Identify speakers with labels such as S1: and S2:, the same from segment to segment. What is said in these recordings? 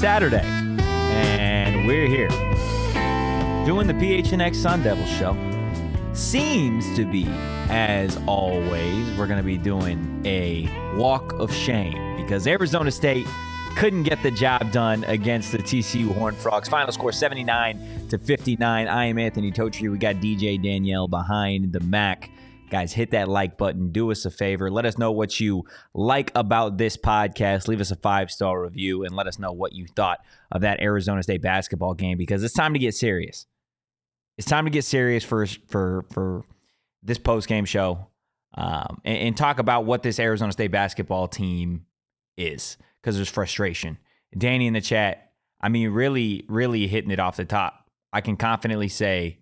S1: Saturday, and we're here doing the PHNX Sun Devil show. Seems to be, as always, we're going to be doing a walk of shame because Arizona State couldn't get the job done against the TCU Horned Frogs. Final score 79 to 59. I am Anthony Totri. We got DJ Danielle behind the Mac. Guys, hit that like button. Do us a favor. Let us know what you like about this podcast. Leave us a five star review and let us know what you thought of that Arizona State basketball game because it's time to get serious. It's time to get serious for for for this post game show um, and, and talk about what this Arizona State basketball team is because there's frustration. Danny in the chat, I mean, really, really hitting it off the top. I can confidently say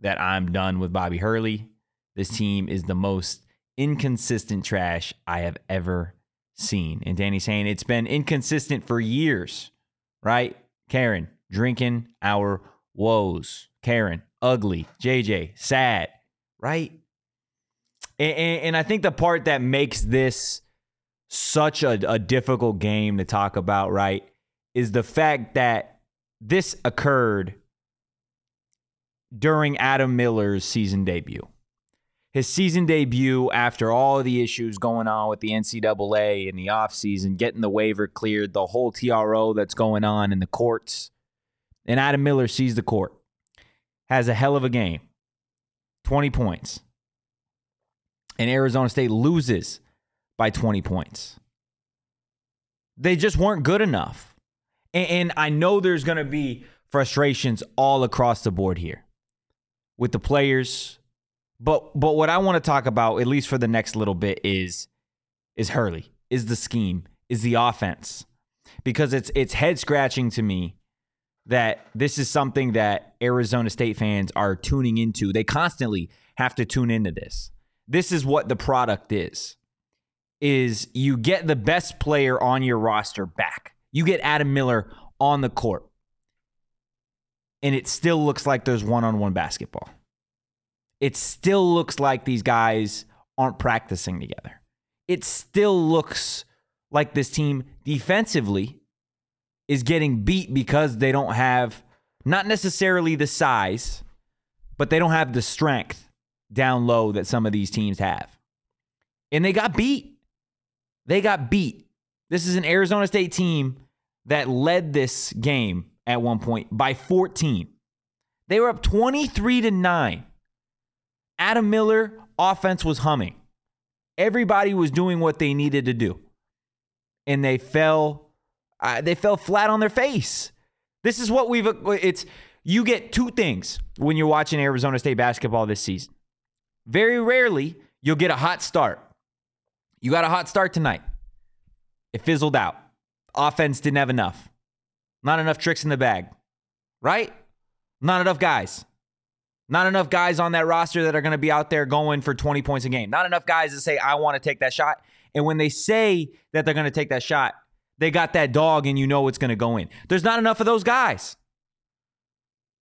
S1: that I'm done with Bobby Hurley. This team is the most inconsistent trash I have ever seen. And Danny saying it's been inconsistent for years, right? Karen, drinking our woes. Karen, ugly. JJ, sad, right? And, and, and I think the part that makes this such a, a difficult game to talk about, right, is the fact that this occurred during Adam Miller's season debut. His season debut after all the issues going on with the NCAA in the offseason, getting the waiver cleared, the whole TRO that's going on in the courts. And Adam Miller sees the court, has a hell of a game 20 points. And Arizona State loses by 20 points. They just weren't good enough. And, and I know there's going to be frustrations all across the board here with the players. But but what I want to talk about, at least for the next little bit, is is Hurley, is the scheme, is the offense. Because it's it's head scratching to me that this is something that Arizona State fans are tuning into. They constantly have to tune into this. This is what the product is is you get the best player on your roster back. You get Adam Miller on the court. And it still looks like there's one-on-one basketball. It still looks like these guys aren't practicing together. It still looks like this team defensively is getting beat because they don't have not necessarily the size, but they don't have the strength down low that some of these teams have. And they got beat. They got beat. This is an Arizona State team that led this game at one point by 14. They were up 23 to 9. Adam Miller offense was humming. Everybody was doing what they needed to do. And they fell uh, they fell flat on their face. This is what we've it's you get two things when you're watching Arizona State basketball this season. Very rarely you'll get a hot start. You got a hot start tonight. It fizzled out. Offense didn't have enough. Not enough tricks in the bag, right? Not enough guys. Not enough guys on that roster that are going to be out there going for 20 points a game. Not enough guys that say, I want to take that shot. And when they say that they're going to take that shot, they got that dog and you know it's going to go in. There's not enough of those guys.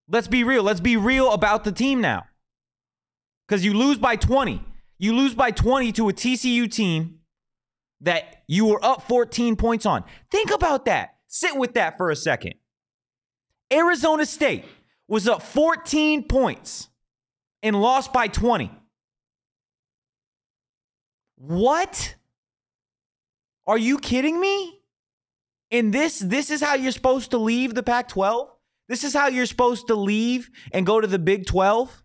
S1: Let's be real. Let's be real about the team now. Because you lose by 20. You lose by 20 to a TCU team that you were up 14 points on. Think about that. Sit with that for a second. Arizona State was up 14 points and lost by 20. What? Are you kidding me? And this this is how you're supposed to leave the Pac-12? This is how you're supposed to leave and go to the Big 12?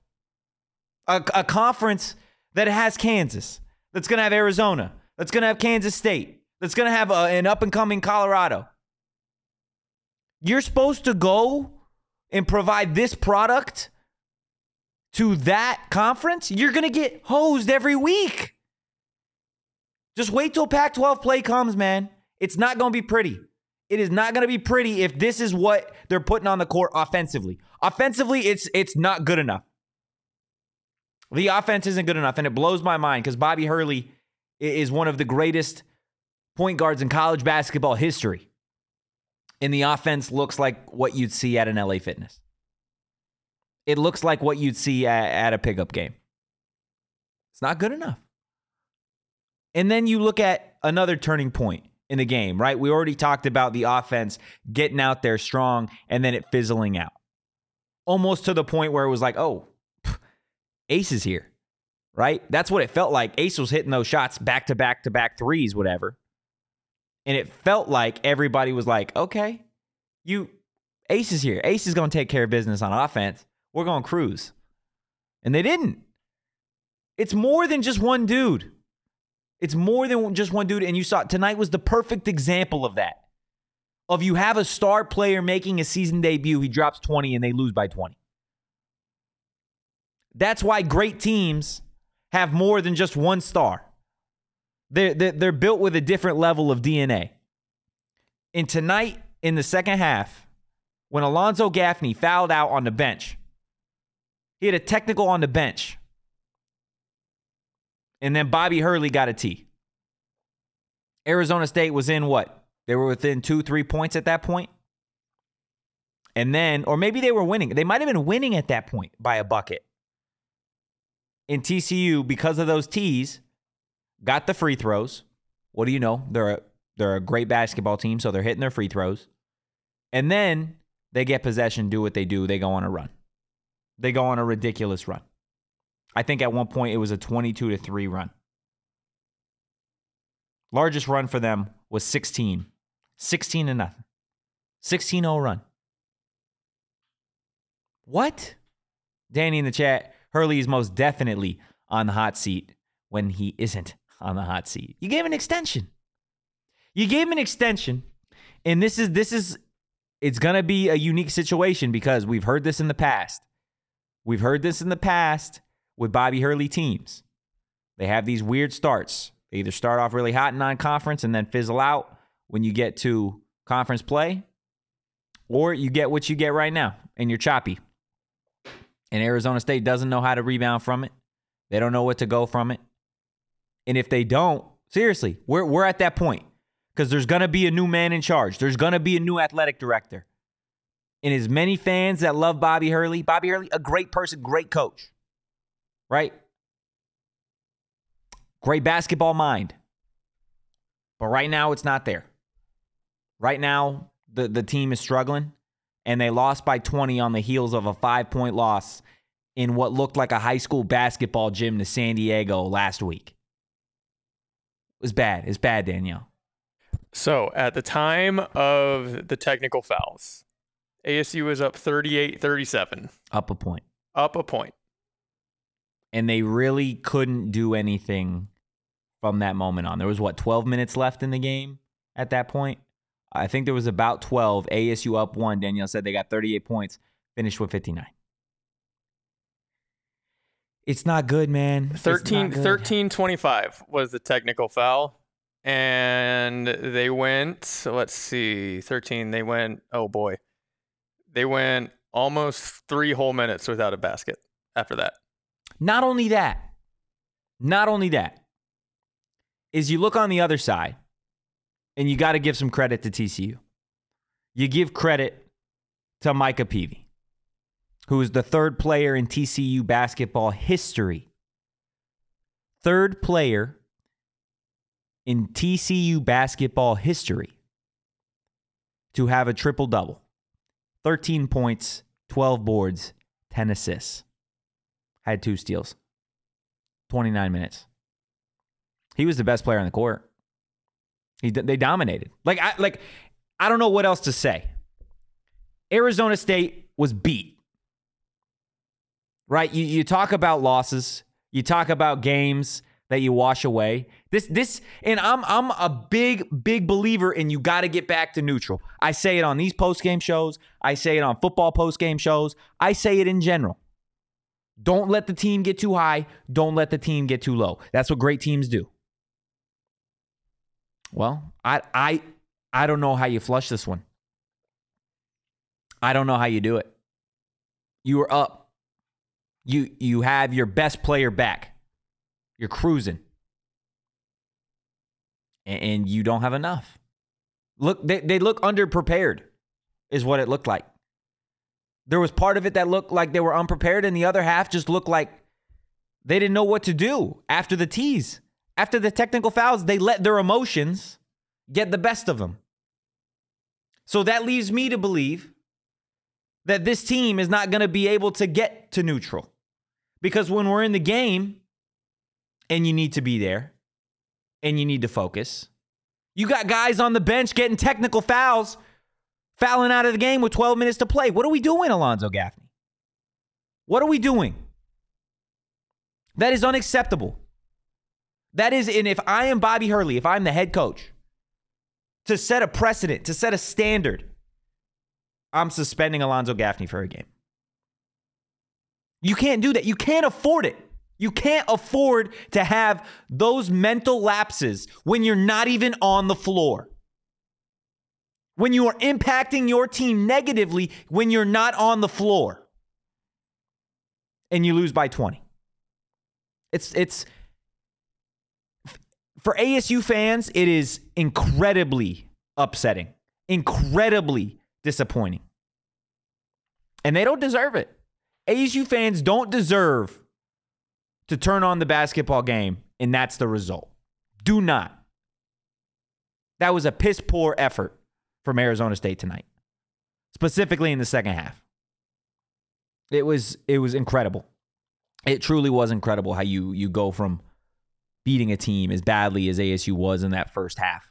S1: A, a conference that has Kansas, that's going to have Arizona, that's going to have Kansas State, that's going to have a, an up and coming Colorado. You're supposed to go and provide this product to that conference, you're going to get hosed every week. Just wait till Pac 12 play comes, man. It's not going to be pretty. It is not going to be pretty if this is what they're putting on the court offensively. Offensively, it's it's not good enough. The offense isn't good enough, and it blows my mind because Bobby Hurley is one of the greatest point guards in college basketball history. And the offense looks like what you'd see at an LA Fitness. It looks like what you'd see at, at a pickup game. It's not good enough. And then you look at another turning point in the game, right? We already talked about the offense getting out there strong and then it fizzling out. Almost to the point where it was like, oh, Ace is here, right? That's what it felt like. Ace was hitting those shots back to back to back threes, whatever. And it felt like everybody was like, okay, you, Ace is here. Ace is going to take care of business on offense. We're going to cruise. And they didn't. It's more than just one dude. It's more than just one dude. And you saw tonight was the perfect example of that. Of you have a star player making a season debut, he drops 20 and they lose by 20. That's why great teams have more than just one star. They're, they're, built with a different level of DNA. And tonight, in the second half, when Alonzo Gaffney fouled out on the bench, he had a technical on the bench. And then Bobby Hurley got a T. Arizona State was in what? They were within two, three points at that point. And then, or maybe they were winning. They might have been winning at that point by a bucket. In TCU, because of those T's, got the free throws. What do you know? They're a, they're a great basketball team, so they're hitting their free throws. And then they get possession, do what they do. They go on a run. They go on a ridiculous run. I think at one point it was a 22 to 3 run. Largest run for them was 16. 16 to nothing. 16 0 run. What? Danny in the chat, Hurley is most definitely on the hot seat when he isn't on the hot seat. You gave an extension. You gave an extension, and this is this is it's gonna be a unique situation because we've heard this in the past. We've heard this in the past with Bobby Hurley teams. They have these weird starts. They either start off really hot in non-conference and then fizzle out when you get to conference play, or you get what you get right now and you're choppy. And Arizona State doesn't know how to rebound from it. They don't know what to go from it. And if they don't, seriously, we're, we're at that point because there's going to be a new man in charge. There's going to be a new athletic director. And as many fans that love Bobby Hurley, Bobby Hurley, a great person, great coach, right? Great basketball mind. But right now, it's not there. Right now, the, the team is struggling, and they lost by 20 on the heels of a five point loss in what looked like a high school basketball gym to San Diego last week. It was bad. It's bad, Danielle.
S2: So at the time of the technical fouls, ASU was up 38 37.
S1: Up a point.
S2: Up a point.
S1: And they really couldn't do anything from that moment on. There was what, 12 minutes left in the game at that point? I think there was about 12. ASU up one. Danielle said they got 38 points, finished with 59. It's not good, man.
S2: 13, good. 13 25 was the technical foul. And they went, let's see, 13. They went, oh boy. They went almost three whole minutes without a basket after that.
S1: Not only that, not only that, is you look on the other side and you got to give some credit to TCU. You give credit to Micah Peavy who is the third player in TCU basketball history. Third player in TCU basketball history to have a triple double 13 points, 12 boards, 10 assists. Had two steals, 29 minutes. He was the best player on the court. He, they dominated. Like I like I don't know what else to say. Arizona State was beat right? You, you talk about losses, you talk about games that you wash away. This this and I'm I'm a big big believer in you got to get back to neutral. I say it on these post game shows, I say it on football post game shows, I say it in general. Don't let the team get too high. Don't let the team get too low. That's what great teams do. Well, I I I don't know how you flush this one. I don't know how you do it. You were up. You you have your best player back. You're cruising. And, and you don't have enough. Look, they, they look underprepared, is what it looked like. There was part of it that looked like they were unprepared, and the other half just looked like they didn't know what to do after the T's. After the technical fouls, they let their emotions get the best of them. So that leaves me to believe that this team is not going to be able to get to neutral. Because when we're in the game and you need to be there and you need to focus, you got guys on the bench getting technical fouls, fouling out of the game with 12 minutes to play. What are we doing, Alonzo Gaffney? What are we doing? That is unacceptable. That is, and if I am Bobby Hurley, if I'm the head coach, to set a precedent, to set a standard, I'm suspending Alonzo Gaffney for a game. You can't do that. You can't afford it. You can't afford to have those mental lapses when you're not even on the floor. When you are impacting your team negatively when you're not on the floor. And you lose by 20. It's it's for ASU fans, it is incredibly upsetting, incredibly disappointing. And they don't deserve it. ASU fans don't deserve to turn on the basketball game, and that's the result. Do not. That was a piss poor effort from Arizona State tonight, specifically in the second half. It was it was incredible. It truly was incredible how you you go from beating a team as badly as ASU was in that first half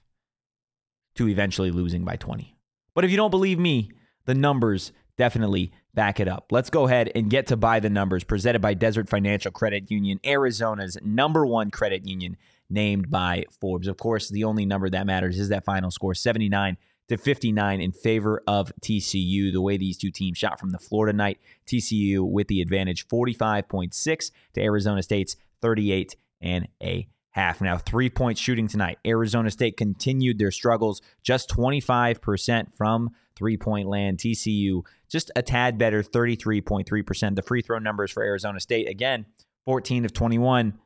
S1: to eventually losing by 20. But if you don't believe me, the numbers definitely back it up. Let's go ahead and get to by the numbers presented by Desert Financial Credit Union, Arizona's number one credit union named by Forbes. Of course, the only number that matters is that final score 79 to 59 in favor of TCU. The way these two teams shot from the floor tonight, TCU with the advantage 45.6 to Arizona State's 38 and a half. Now, three point shooting tonight. Arizona State continued their struggles, just 25% from three point land. TCU just a tad better, 33.3%. The free throw numbers for Arizona State, again, 14 of 21,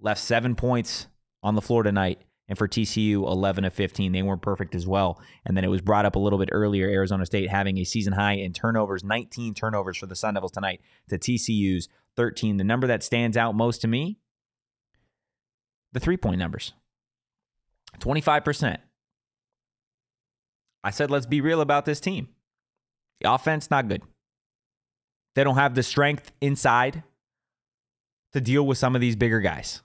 S1: left seven points on the floor tonight. And for TCU, 11 of 15. They weren't perfect as well. And then it was brought up a little bit earlier Arizona State having a season high in turnovers, 19 turnovers for the Sun Devils tonight to TCU's 13. The number that stands out most to me the three point numbers 25%. I said, let's be real about this team. The offense, not good. They don't have the strength inside to deal with some of these bigger guys.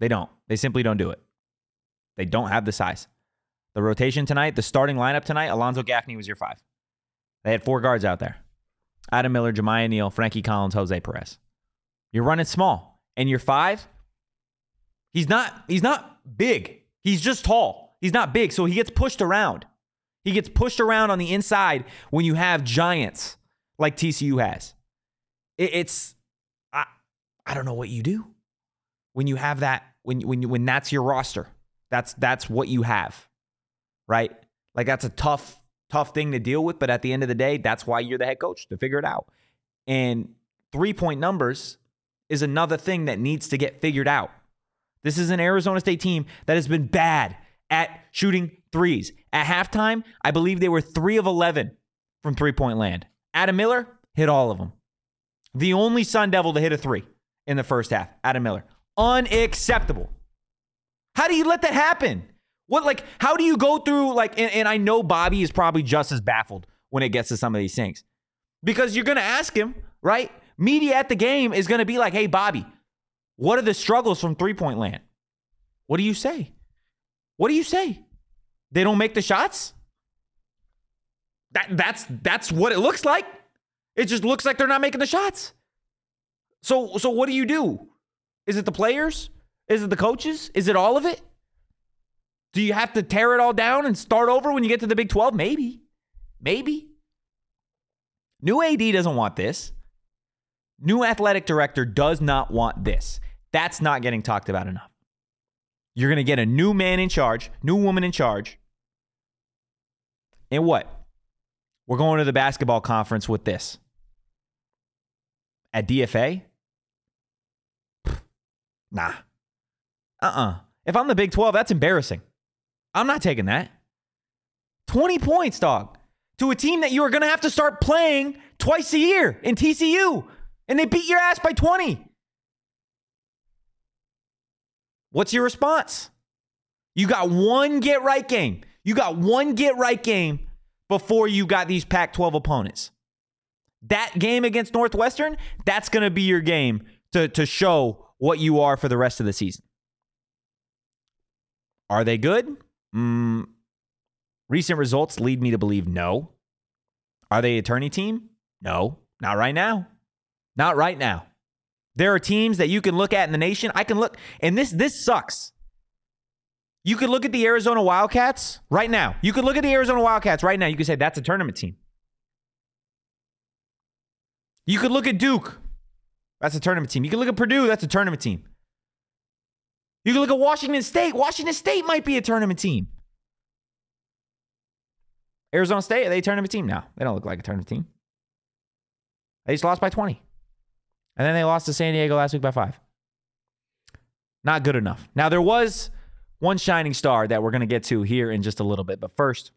S1: They don't. They simply don't do it. They don't have the size. The rotation tonight, the starting lineup tonight, Alonzo Gaffney was your five. They had four guards out there Adam Miller, Jamiya Neal, Frankie Collins, Jose Perez. You're running small. And your five, he's not he's not big. He's just tall. He's not big, so he gets pushed around. He gets pushed around on the inside when you have giants like TCU has. It, it's I I don't know what you do when you have that when when when that's your roster. That's that's what you have. Right? Like that's a tough tough thing to deal with, but at the end of the day, that's why you're the head coach to figure it out. And three-point numbers is another thing that needs to get figured out. This is an Arizona State team that has been bad at shooting threes. At halftime, I believe they were 3 of 11 from three point land. Adam Miller hit all of them. The only Sun Devil to hit a three in the first half, Adam Miller. Unacceptable. How do you let that happen? What, like, how do you go through, like, and, and I know Bobby is probably just as baffled when it gets to some of these things because you're going to ask him, right? Media at the game is going to be like, hey, Bobby, what are the struggles from three point land? What do you say? What do you say? They don't make the shots? That that's that's what it looks like. It just looks like they're not making the shots. So so what do you do? Is it the players? Is it the coaches? Is it all of it? Do you have to tear it all down and start over when you get to the Big 12? Maybe. Maybe. New AD doesn't want this. New athletic director does not want this. That's not getting talked about enough. You're going to get a new man in charge, new woman in charge. And what? We're going to the basketball conference with this. At DFA? Nah. Uh uh If I'm the Big 12, that's embarrassing. I'm not taking that. 20 points, dog, to a team that you are going to have to start playing twice a year in TCU, and they beat your ass by 20. What's your response? You got one get right game. You got one get right game before you got these Pac 12 opponents. That game against Northwestern, that's going to be your game to, to show what you are for the rest of the season. Are they good? Mm, recent results lead me to believe no. Are they a tourney team? No, not right now. Not right now. There are teams that you can look at in the nation. I can look, and this this sucks. You could look at the Arizona Wildcats right now. You could look at the Arizona Wildcats right now. You could say that's a tournament team. You could look at Duke. That's a tournament team. You could look at Purdue. That's a tournament team. You could look at Washington State. Washington State might be a tournament team. Arizona State, are they a tournament team? No, they don't look like a tournament team. They just lost by 20. And then they lost to San Diego last week by five. Not good enough. Now, there was one shining star that we're going to get to here in just a little bit. But first,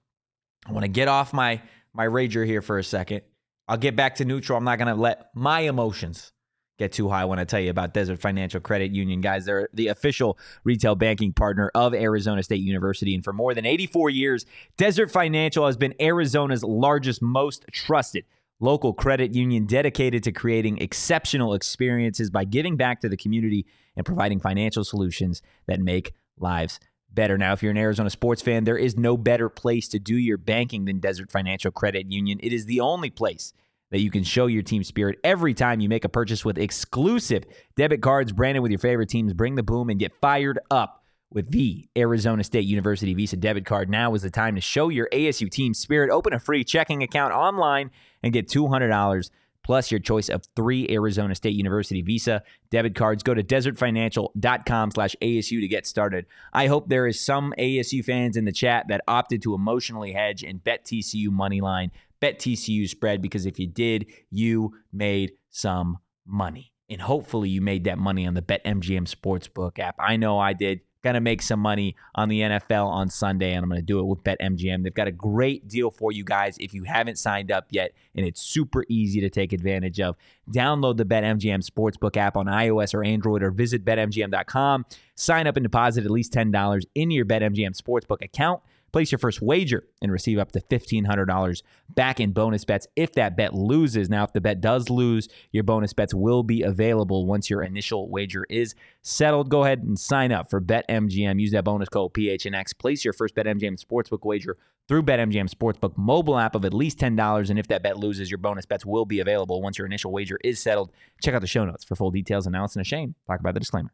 S1: I want to get off my, my rager here for a second. I'll get back to neutral. I'm not going to let my emotions get too high when I tell you about Desert Financial Credit Union. Guys, they're the official retail banking partner of Arizona State University. And for more than 84 years, Desert Financial has been Arizona's largest, most trusted local credit union dedicated to creating exceptional experiences by giving back to the community and providing financial solutions that make lives better. Now, if you're an Arizona sports fan, there is no better place to do your banking than Desert Financial Credit Union. It is the only place that you can show your team spirit every time you make a purchase with exclusive debit cards branded with your favorite teams. Bring the boom and get fired up with the Arizona State University Visa debit card. Now is the time to show your ASU team spirit. Open a free checking account online and get $200 plus your choice of three Arizona State University Visa debit cards. Go to desertfinancial.com slash ASU to get started. I hope there is some ASU fans in the chat that opted to emotionally hedge and bet TCU money line, bet TCU spread, because if you did, you made some money. And hopefully you made that money on the BetMGM Sportsbook app. I know I did going to make some money on the NFL on Sunday, and I'm going to do it with BetMGM. They've got a great deal for you guys if you haven't signed up yet, and it's super easy to take advantage of. Download the BetMGM Sportsbook app on iOS or Android, or visit BetMGM.com. Sign up and deposit at least $10 in your BetMGM Sportsbook account. Place your first wager and receive up to $1,500 back in bonus bets if that bet loses. Now, if the bet does lose, your bonus bets will be available once your initial wager is settled. Go ahead and sign up for BetMGM. Use that bonus code PHNX. Place your first BetMGM Sportsbook wager through BetMGM Sportsbook mobile app of at least $10. And if that bet loses, your bonus bets will be available once your initial wager is settled. Check out the show notes for full details. And now it's a shame. Talk about the disclaimer.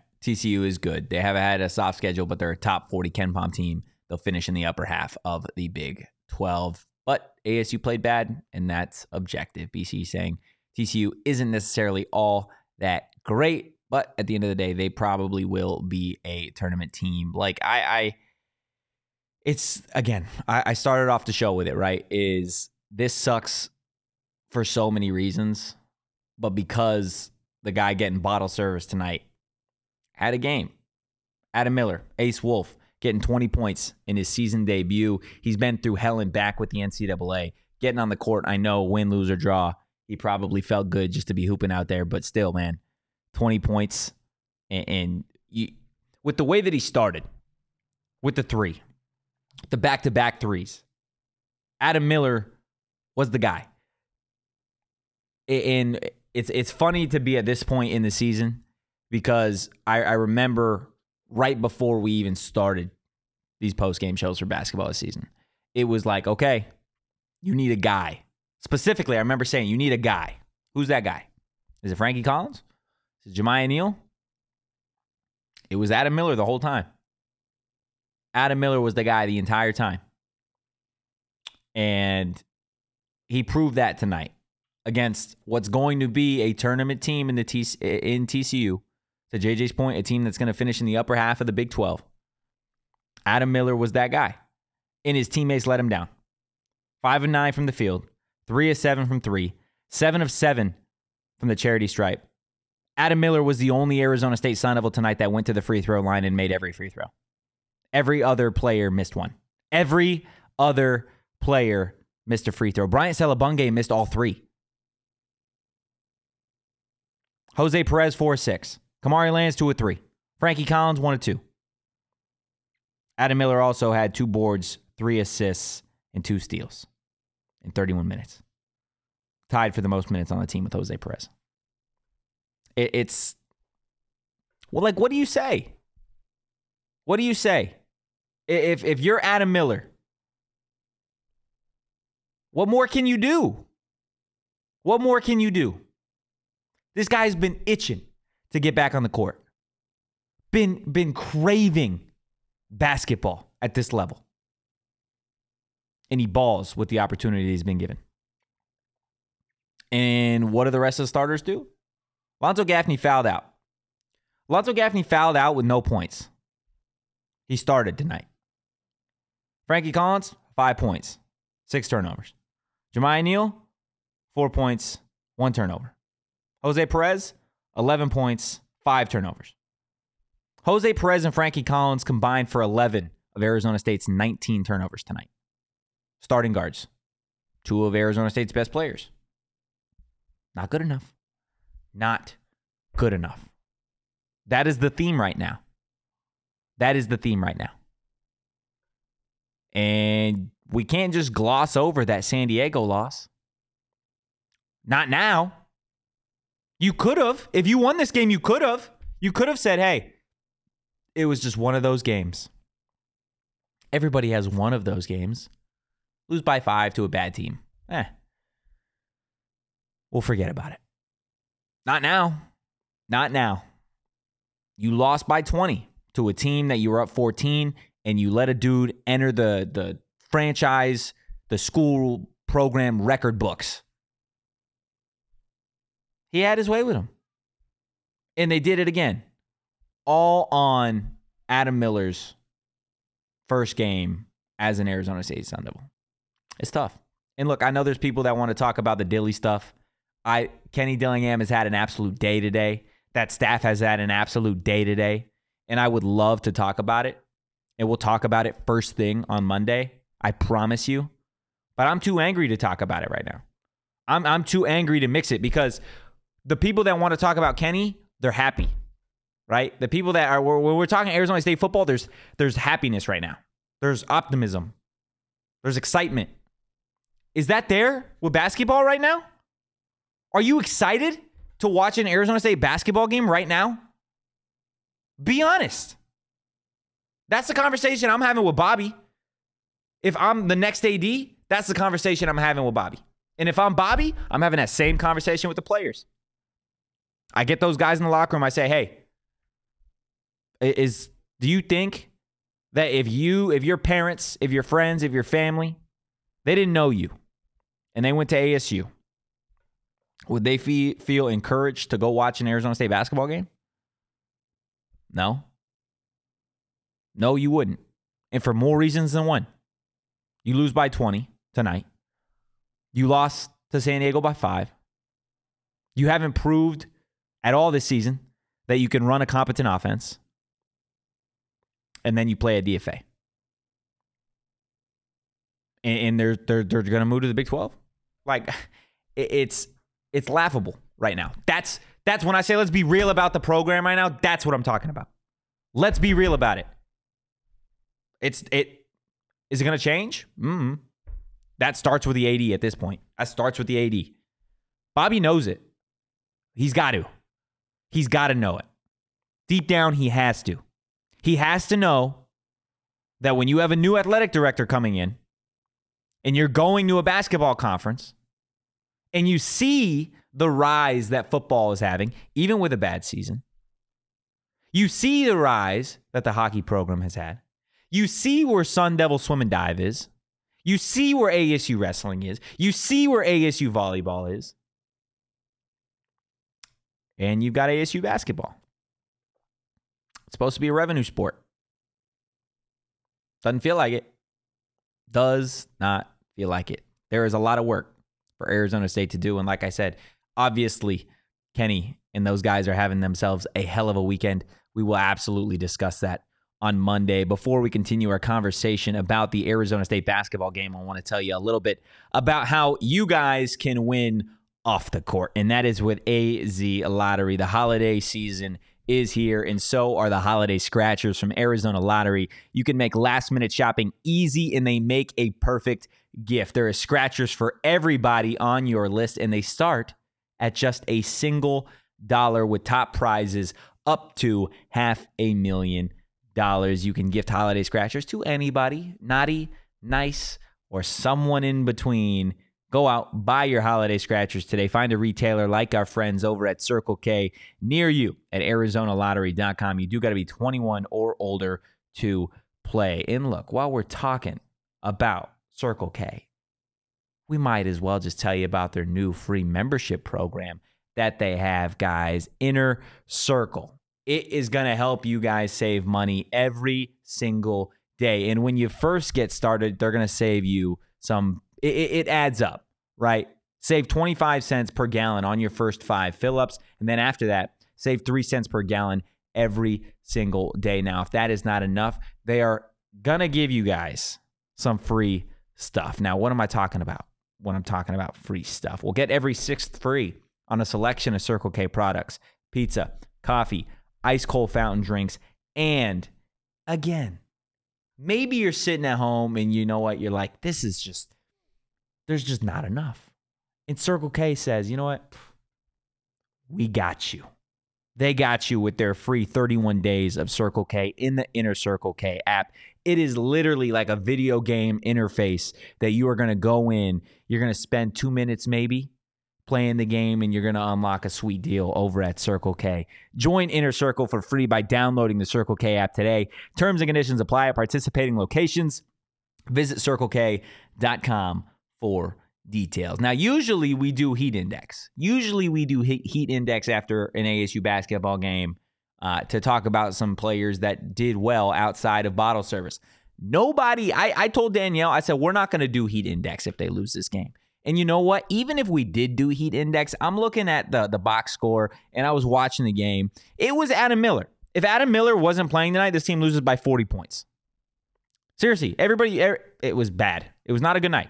S1: TCU is good. They have had a soft schedule, but they're a top 40 KenPom team. They'll finish in the upper half of the Big 12. But ASU played bad, and that's objective. BC saying TCU isn't necessarily all that great, but at the end of the day, they probably will be a tournament team. Like I, I it's again, I, I started off the show with it, right? Is this sucks for so many reasons, but because the guy getting bottle service tonight had a game. Adam Miller, Ace Wolf, getting 20 points in his season debut. He's been through hell and back with the NCAA. Getting on the court, I know, win, lose, or draw. He probably felt good just to be hooping out there, but still, man, 20 points. And, and you, with the way that he started, with the three, the back to back threes, Adam Miller was the guy. And it's it's funny to be at this point in the season because I, I remember right before we even started these post game shows for basketball this season, it was like, okay, you need a guy. Specifically, I remember saying, you need a guy. Who's that guy? Is it Frankie Collins? Is it Jamiya Neal? It was Adam Miller the whole time. Adam Miller was the guy the entire time. And he proved that tonight against what's going to be a tournament team in the T- in TCU. To JJ's point, a team that's going to finish in the upper half of the Big 12. Adam Miller was that guy, and his teammates let him down. Five of nine from the field, three of seven from three, seven of seven from the charity stripe. Adam Miller was the only Arizona State Sun Devil tonight that went to the free throw line and made every free throw. Every other player missed one. Every other player missed a free throw. Bryant Selebangue missed all three. Jose Perez, 4 6. Kamari Lands, 2 of 3. Frankie Collins, 1 of 2. Adam Miller also had two boards, three assists, and two steals in 31 minutes. Tied for the most minutes on the team with Jose Perez. It, it's, well, like, what do you say? What do you say? If, if you're Adam Miller, what more can you do? What more can you do? This guy's been itching to get back on the court. Been been craving basketball at this level. And he balls with the opportunity he's been given. And what do the rest of the starters do? Lonzo Gaffney fouled out. Lonzo Gaffney fouled out with no points. He started tonight. Frankie Collins, five points, six turnovers. Jamiya Neal, four points, one turnover. Jose Perez, 11 points, five turnovers. Jose Perez and Frankie Collins combined for 11 of Arizona State's 19 turnovers tonight. Starting guards, two of Arizona State's best players. Not good enough. Not good enough. That is the theme right now. That is the theme right now. And we can't just gloss over that San Diego loss. Not now. You could have. If you won this game, you could have. You could have said, hey, it was just one of those games. Everybody has one of those games. Lose by five to a bad team. Eh. We'll forget about it. Not now. Not now. You lost by 20 to a team that you were up 14 and you let a dude enter the the franchise, the school program record books. He had his way with him. And they did it again. All on Adam Miller's first game as an Arizona State Sun Devil. It's tough. And look, I know there's people that want to talk about the Dilly stuff. I Kenny Dillingham has had an absolute day today. That staff has had an absolute day today. And I would love to talk about it. And we'll talk about it first thing on Monday. I promise you. But I'm too angry to talk about it right now. I'm I'm too angry to mix it because the people that want to talk about Kenny, they're happy, right? The people that are when we're talking Arizona State football, there's there's happiness right now. There's optimism. There's excitement. Is that there with basketball right now? Are you excited to watch an Arizona State basketball game right now? Be honest. That's the conversation I'm having with Bobby. If I'm the next AD, that's the conversation I'm having with Bobby. And if I'm Bobby, I'm having that same conversation with the players. I get those guys in the locker room. I say, "Hey, is do you think that if you, if your parents, if your friends, if your family, they didn't know you, and they went to ASU, would they feel feel encouraged to go watch an Arizona State basketball game? No. No, you wouldn't. And for more reasons than one. You lose by 20 tonight. You lost to San Diego by five. You haven't proved at all this season that you can run a competent offense. And then you play a DFA. And, and they're they're they're gonna move to the Big 12. Like it's it's laughable right now. That's that's when I say let's be real about the program right now. That's what I'm talking about. Let's be real about it. It's it is it going to change? Mm. That starts with the AD at this point. That starts with the AD. Bobby knows it. He's got to. He's got to know it. Deep down, he has to. He has to know that when you have a new athletic director coming in and you're going to a basketball conference and you see the rise that football is having, even with a bad season, you see the rise that the hockey program has had. You see where Sun Devil Swim and Dive is. You see where ASU wrestling is. You see where ASU volleyball is. And you've got ASU basketball. It's supposed to be a revenue sport. Doesn't feel like it. Does not feel like it. There is a lot of work for Arizona State to do. And like I said, obviously, Kenny and those guys are having themselves a hell of a weekend. We will absolutely discuss that on Monday. Before we continue our conversation about the Arizona State basketball game, I want to tell you a little bit about how you guys can win off the court, and that is with AZ Lottery. The holiday season is here, and so are the holiday scratchers from Arizona Lottery. You can make last minute shopping easy, and they make a perfect gift. There are scratchers for everybody on your list, and they start at just a single dollar with top prizes up to half a million dollars. You can gift holiday scratchers to anybody, naughty, nice, or someone in between. Go out, buy your holiday scratchers today. Find a retailer like our friends over at Circle K near you at ArizonaLottery.com. You do got to be 21 or older to play. And look, while we're talking about Circle K, we might as well just tell you about their new free membership program that they have, guys. Inner Circle. It is going to help you guys save money every single day. And when you first get started, they're going to save you some, it, it adds up, right? Save 25 cents per gallon on your first five fill ups. And then after that, save three cents per gallon every single day. Now, if that is not enough, they are going to give you guys some free stuff. Now, what am I talking about when I'm talking about free stuff? We'll get every sixth free on a selection of Circle K products pizza, coffee, ice cold fountain drinks. And again, maybe you're sitting at home and you know what? You're like, this is just, there's just not enough. And Circle K says, you know what? We got you. They got you with their free 31 days of Circle K in the Inner Circle K app. It is literally like a video game interface that you are going to go in. You're going to spend two minutes maybe playing the game and you're going to unlock a sweet deal over at Circle K. Join Inner Circle for free by downloading the Circle K app today. Terms and conditions apply at participating locations. Visit circlek.com for details. Now, usually we do heat index. Usually we do heat index after an ASU basketball game uh, to talk about some players that did well outside of bottle service. Nobody, I, I told Danielle, I said, we're not going to do heat index if they lose this game. And you know what? Even if we did do heat index, I'm looking at the the box score and I was watching the game. It was Adam Miller. If Adam Miller wasn't playing tonight, this team loses by 40 points. Seriously, everybody it was bad. It was not a good night.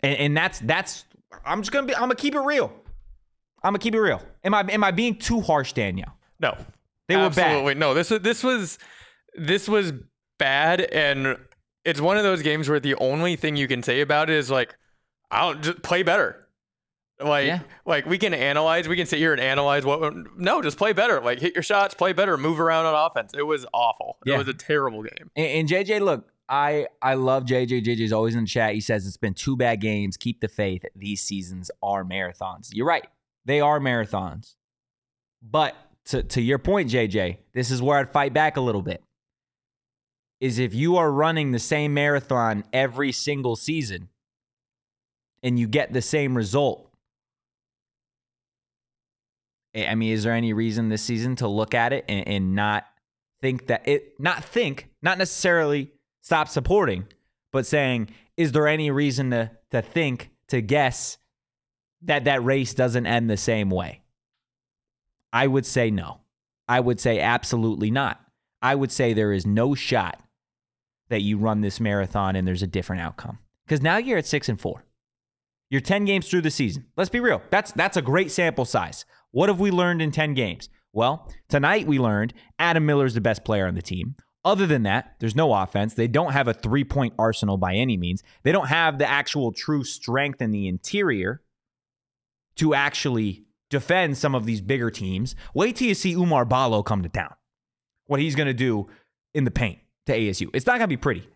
S1: And, and that's that's I'm just gonna be I'm gonna keep it real. I'm gonna keep it real. Am I am I being too harsh, Danielle?
S2: No.
S1: They were
S2: Absolutely.
S1: bad.
S2: No, this was this was this was bad and it's one of those games where the only thing you can say about it is like I'll just play better. Like,
S1: Yeah.
S2: like we can analyze, we can sit here and analyze what. No, just play better. Like, hit your shots, play better, move around on offense. It was awful.
S1: Yeah.
S2: It was a terrible game.
S1: And, and JJ, look, I I love JJ. JJ's always in the chat. He says it's been two bad games. Keep the faith. These seasons are marathons. You're right. They are marathons. But to to your point, JJ, this is where I'd fight back a little bit. Is if you are running the same marathon every single season and you get the same result. I mean, is there any reason this season to look at it and, and not think that it not think, not necessarily stop supporting, but saying, is there any reason to to think, to guess that that race doesn't end the same way? I would say no. I would say absolutely not. I would say there is no shot that you run this marathon and there's a different outcome. Because now you're at six and four. You're 10 games through the season. Let's be real. That's that's a great sample size. What have we learned in 10 games? Well, tonight we learned Adam Miller's the best player on the team. Other than that, there's no offense. They don't have a three point arsenal by any means. They don't have the actual true strength in the interior to actually defend some of these bigger teams. Wait till you see Oumar Ballo come to town. What he's going to do in the paint to ASU. It's not going to be pretty.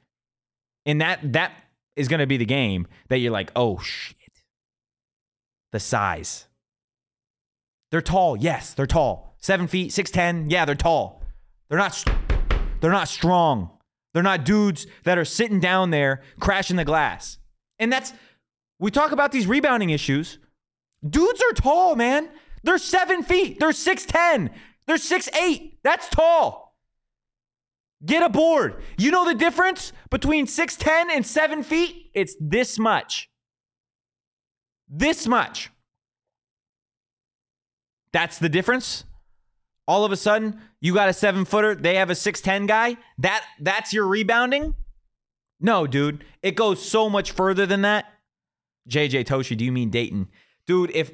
S1: And that that is going to be the game that you're like, "Oh shit." The size. They're tall. Yes, they're tall. 7 feet, 6'10. Yeah, they're tall. They're not they're not strong. They're not dudes that are sitting down there crashing the glass. And that's we talk about these rebounding issues. Dudes are tall, man. They're seven feet. They're 6'10. They're 6'8. That's tall. Get aboard. You know the difference between 6'10 and 7 feet? It's this much. This much. That's the difference. All of a sudden, you got a seven footer, they have a 6'10 guy. That that's your rebounding? No, dude. It goes so much further than that. JJ Toshi, do you mean Dayton? Dude, if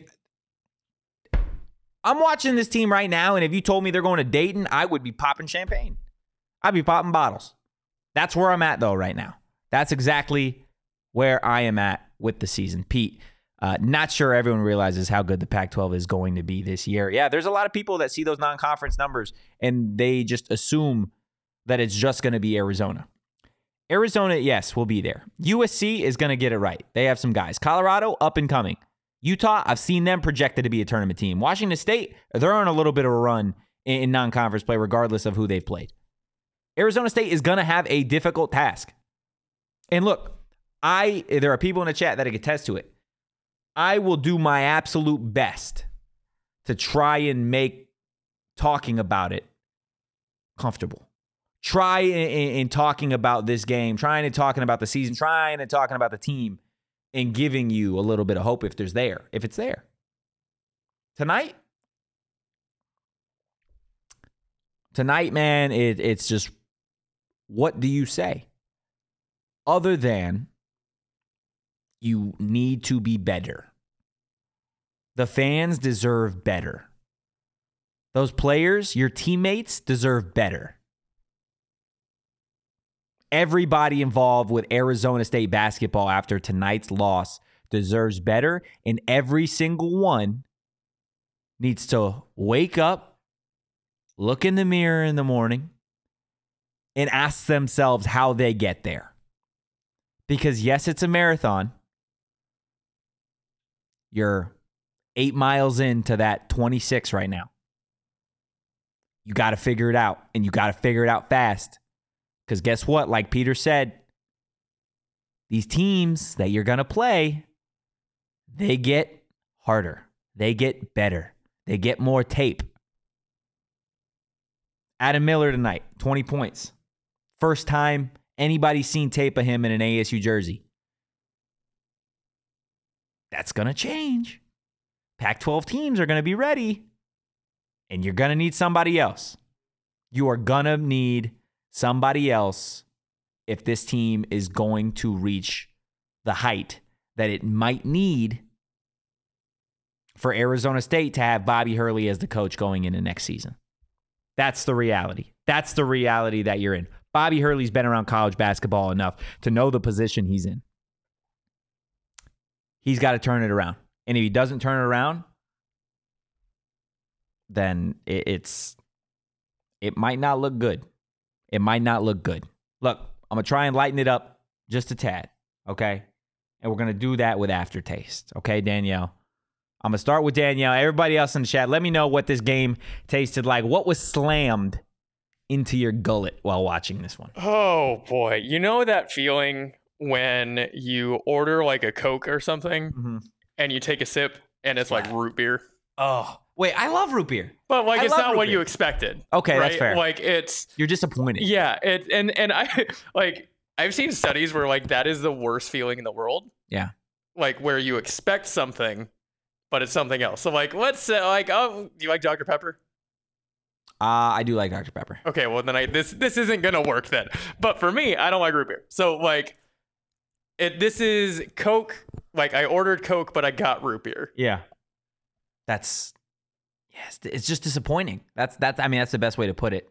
S1: I'm watching this team right now, and if you told me they're going to Dayton, I would be popping champagne. I'd be popping bottles. That's where I'm at, though, right now. That's exactly where I am at with the season. Pete, uh, not sure everyone realizes how good the Pac 12 is going to be this year. Yeah, there's a lot of people that see those non conference numbers and they just assume that it's just going to be Arizona. Arizona, yes, will be there. USC is going to get it right. They have some guys. Colorado, up and coming. Utah, I've seen them projected to be a tournament team. Washington State, they're on a little bit of a run in, non conference play, regardless of who they've played. Arizona State is going to have a difficult task. And look, I there are people in the chat that can attest to it. I will do my absolute best to try and make talking about it comfortable. Try in, in talking about this game, trying and talking about the season, trying and talking about the team, and giving you a little bit of hope if there's there, if it's there. Tonight, tonight, man, it, it's just what do you say? Other than you need to be better. The fans deserve better. Those players, your teammates, deserve better. Everybody involved with Arizona State basketball after tonight's loss deserves better, and every single one needs to wake up, look in the mirror in the morning, and ask themselves how they get there. Because, yes, it's a marathon. You're eight miles into that 26 right now. You got to figure it out, and you got to figure it out fast. Because guess what? Like Peter said, these teams that you're going to play, they get harder, they get better, they get more tape. Adam Miller tonight, 20 points. First time anybody's seen tape of him in an ASU jersey. That's going to change. Pac 12 teams are going to be ready, and you're going to need somebody else. You are going to need somebody else if this team is going to reach the height that it might need for Arizona State to have Bobby Hurley as the coach going into next season. That's the reality. That's the reality that you're in. Bobby Hurley's been around college basketball enough to know the position he's in. He's got to turn it around. And if he doesn't turn it around, then it's it might not look good. It might not look good. Look, I'm gonna try and lighten it up just a tad, okay? And we're gonna do that with aftertaste, okay, Danielle? I'm gonna start with Danielle. Everybody else in the chat, let me know what this game tasted like. What was slammed into your gullet while watching this one?
S2: Oh boy, you know that feeling when you order like a Coke or something
S1: Mm-hmm.
S2: And you take a sip and it's like root beer.
S1: Oh, wait, I love root beer.
S2: But like
S1: I
S2: it's not what
S1: beer.
S2: you expected.
S1: Okay, that's fair.
S2: Like it's
S1: You're disappointed.
S2: yeah, it and and I like I've seen studies where like that is the worst feeling in the world.
S1: Yeah.
S2: Like where you expect something, but it's something else. So like let's say like oh, do you like Dr Pepper?
S1: Uh, I do like Dr. Pepper.
S2: Okay, well then I this this isn't gonna work then. But for me, I don't like root beer. So like, it this is Coke. Like I ordered Coke, but I got root beer.
S1: Yeah. That's yes, it's just disappointing. That's that's I mean that's the best way to put it.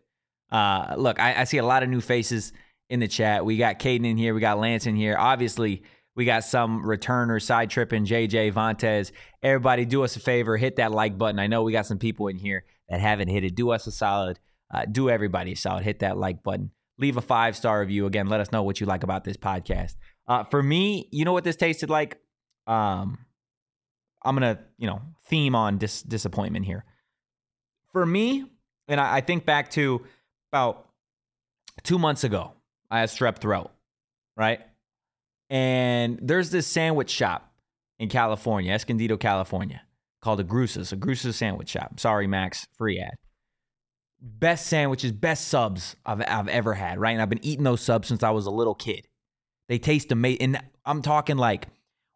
S1: Uh look, I, I see a lot of new faces in the chat. We got Caden in here, we got Lance in here. Obviously, We got some returner side tripping, JJ Vontez. Everybody, do us a favor, hit that like button. I know we got some people in here that haven't hit it. Do us a solid. Uh, do everybody a solid. Hit that like button. Leave a five star review. Again, let us know what you like about this podcast. Uh, for me, you know what this tasted like? Um, I'm gonna, you know, theme on dis- disappointment here. For me, and I, I think back to about two months ago, I had strep throat, right? And there's this sandwich shop in California, Escondido, California, called a Grusa's, a Grusa's sandwich shop. Sorry, Max, free ad. Best sandwiches, best subs I've, I've ever had, right? And I've been eating those subs since I was a little kid. They taste amazing. And I'm talking like,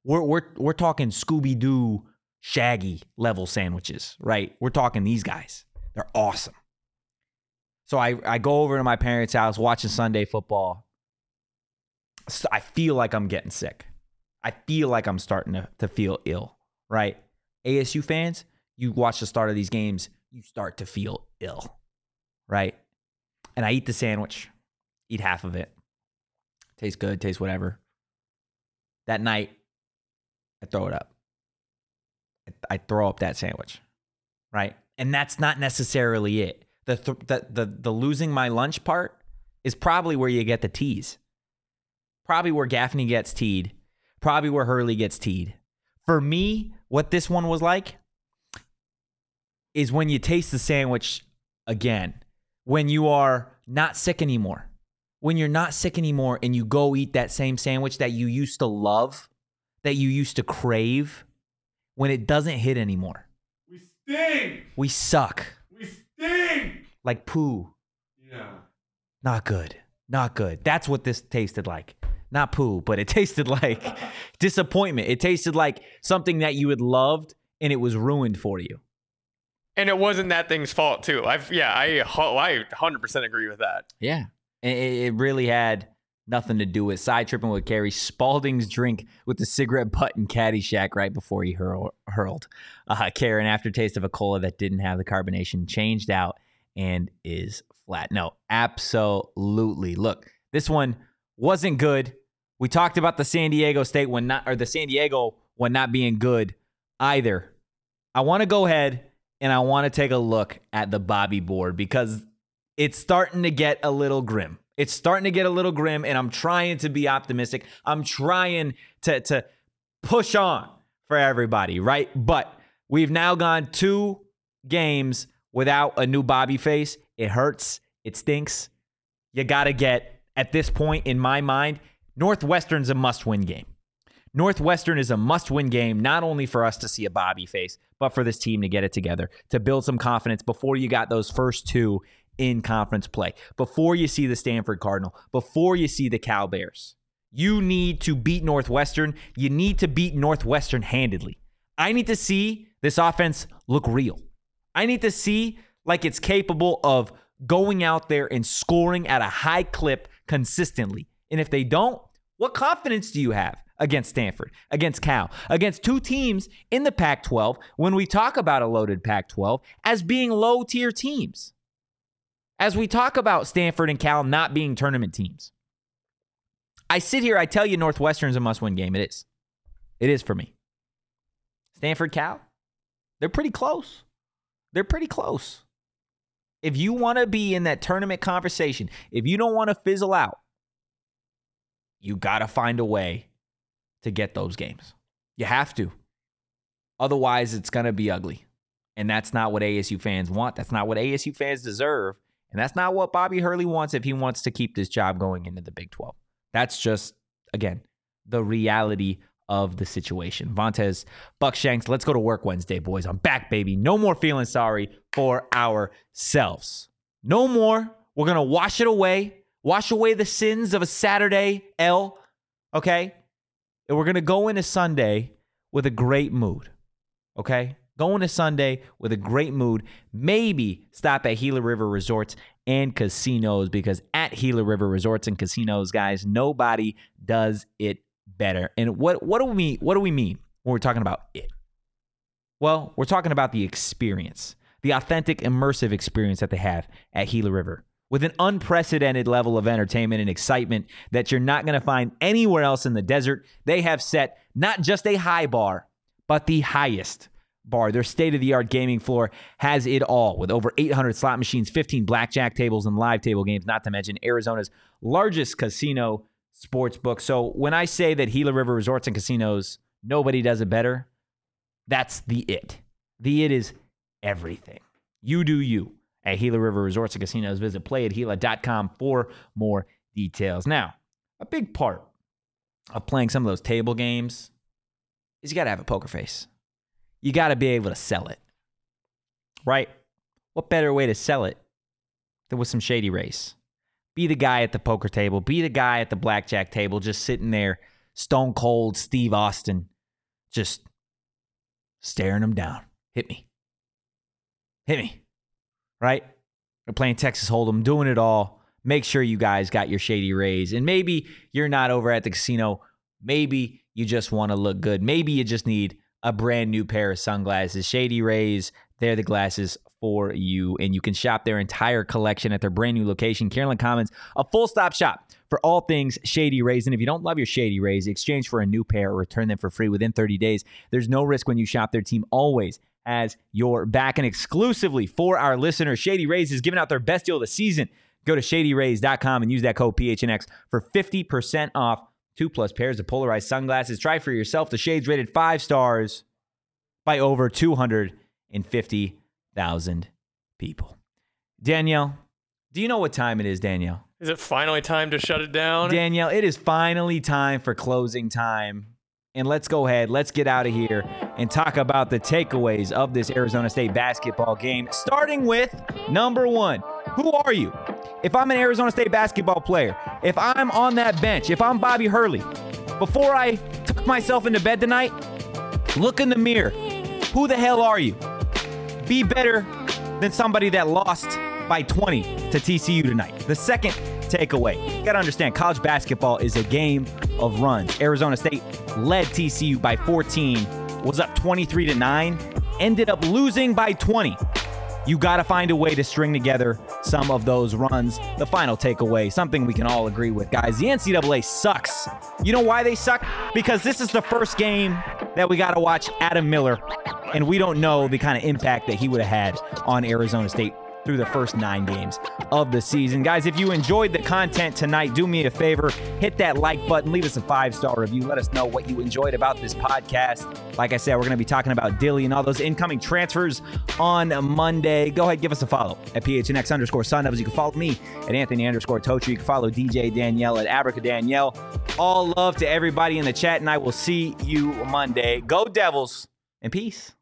S1: we're, we're, we're talking Scooby Doo, Shaggy level sandwiches, right? We're talking these guys. They're awesome. So I, I go over to my parents' house watching Sunday football. So I feel like I'm getting sick. I feel like I'm starting to, to feel ill, right? ASU fans, you watch the start of these games, you start to feel ill, right? And I eat the sandwich, eat half of it. Tastes good, tastes whatever. That night, I throw it up. I, throw up that sandwich, right? And that's not necessarily it. The, th- the the the losing my lunch part is probably where you get the tease. Probably where Gaffney gets teed. Probably where Hurley gets teed. For me, what this one was like is when you taste the sandwich again, when you are not sick anymore. When you're not sick anymore and you go eat that same sandwich that you used to love, that you used to crave, when it doesn't hit anymore.
S3: We sting.
S1: We suck.
S3: We sting.
S1: Like poo.
S3: Yeah.
S1: Not good. Not good. That's what this tasted like. Not poo, but it tasted like disappointment. It tasted like something that you had loved and it was ruined for you.
S2: And it wasn't that thing's fault too. I've yeah, I I 100% agree with that.
S1: Yeah. It, really had nothing to do with side tripping with Gary Spaulding's drink with the cigarette butt and Caddyshack right before he hurl, hurled. Uh, Karen, aftertaste of a cola that didn't have the carbonation changed out and is flat. No, absolutely. Look, this one wasn't good. We talked about the San Diego State one not or the San Diego one not being good either. I want to go ahead and I want to take a look at the Bobby board because it's starting to get a little grim. It's starting to get a little grim, and I'm trying to be optimistic. I'm trying to, to push on for everybody, right? But we've now gone two games without a new Bobby face. It hurts. It stinks. You got to get, at this point, in my mind, Northwestern's a must win game. Northwestern is a must win game, not only for us to see a Bobby face, but for this team to get it together, to build some confidence before you got those first two in conference play, before you see the Stanford Cardinal, before you see the Cal Bears. You need to beat Northwestern. You need to beat Northwestern handedly. I need to see this offense look real. I need to see like it's capable of going out there and scoring at a high clip consistently. And if they don't, what confidence do you have against Stanford, against Cal, against two teams in the Pac 12 when we talk about a loaded Pac 12 as being low tier teams? As we talk about Stanford and Cal not being tournament teams, I sit here, I tell you, Northwestern's a must win game. It is. It is for me. Stanford, Cal, they're pretty close. They're pretty close. If you want to be in that tournament conversation, if you don't want to fizzle out, you got to find a way to get those games. You have to. Otherwise, it's going to be ugly. And that's not what ASU fans want. That's not what ASU fans deserve. And that's not what Bobby Hurley wants if he wants to keep this job going into the Big 12. That's just, again, the reality of the situation. Vontez, Buckshanks, let's go to work Wednesday, boys. I'm back, baby. No more feeling sorry for ourselves. No more. We're going to wash it away, wash away the sins of a Saturday L, okay? And we're going to go into Sunday with a great mood, okay? Going to Sunday with a great mood. Maybe stop at Gila River Resorts and Casinos because at Gila River Resorts and Casinos, guys, nobody does it better. And what what do we? What do we mean when we're talking about it? Well, we're talking about the experience, the authentic, immersive experience that they have at Gila River with an unprecedented level of entertainment and excitement that you're not going to find anywhere else in the desert. They have set not just a high bar, but the highest bar. Their state of the art gaming floor has it all with over 800 slot machines, 15 blackjack tables, and live table games, not to mention Arizona's largest casino sports book. So when I say that Gila River Resorts and Casinos, nobody does it better, that's the it. The it is everything. You do you at Gila River Resorts and Casinos. Visit playatgila.com for more details. Now, a big part of playing some of those table games is you got to have a poker face. You got to be able to sell it, right? What better way to sell it than with some Shady Rays? Be the guy at the poker table, be the guy at the blackjack table, just sitting there, stone cold Steve Austin, just staring him down. Hit me. Hit me. Right? We're playing Texas Hold'em, doing it all. Make sure you guys got your shady rays. And maybe you're not over at the casino. Maybe you just want to look good. Maybe you just need a brand new pair of sunglasses. Shady Rays, they're the glasses for you. And you can shop their entire collection at their brand new location, Carolyn Commons, a full stop shop for all things Shady Rays. And if you don't love your Shady Rays, exchange for a new pair or return them for free within 30 days. There's no risk when you shop. Their team always has your back. And exclusively for our listeners, Shady Rays is giving out their best deal of the season. Go to shadyrays.com and use that code PHNX for 50% off two plus pairs of polarized sunglasses. Try for yourself. The shades rated five stars by over 250,000 people. Danielle, do you know what time it is, Danielle?
S2: Is it finally time to shut it down?
S1: Danielle, it is finally time for closing time. And let's go ahead, let's get out of here and talk about the takeaways of this Arizona State basketball game, starting with number one. Who are you? If I'm an Arizona State basketball player, if I'm on that bench, if I'm Bobby Hurley, before I took myself into bed tonight, look in the mirror. Who the hell are you? Be better than somebody that lost by 20 to TCU tonight. The second takeaway. You got to understand college basketball is a game of runs. Arizona State led TCU by 14, was up 23 to 9, ended up losing by 20. You got to find a way to string together some of those runs. The final takeaway, something we can all agree with, guys. The NCAA sucks. You know why they suck? Because this is the first game that we got to watch Adam Miller, and we don't know the kind of impact that he would have had on Arizona State through the first nine games of the season. Guys, if you enjoyed the content tonight, do me a favor, hit that like button, leave us a five star review. Let us know what you enjoyed about this podcast. Like I said, we're going to be talking about Dilly and all those incoming transfers on Monday. Go ahead, give us a follow at PHNX underscore Sun Devils. You can follow me at Anthony underscore Totri. You can follow DJ Danielle at Abrica Danielle. All love to everybody in the chat, and I will see you Monday. Go Devils and peace.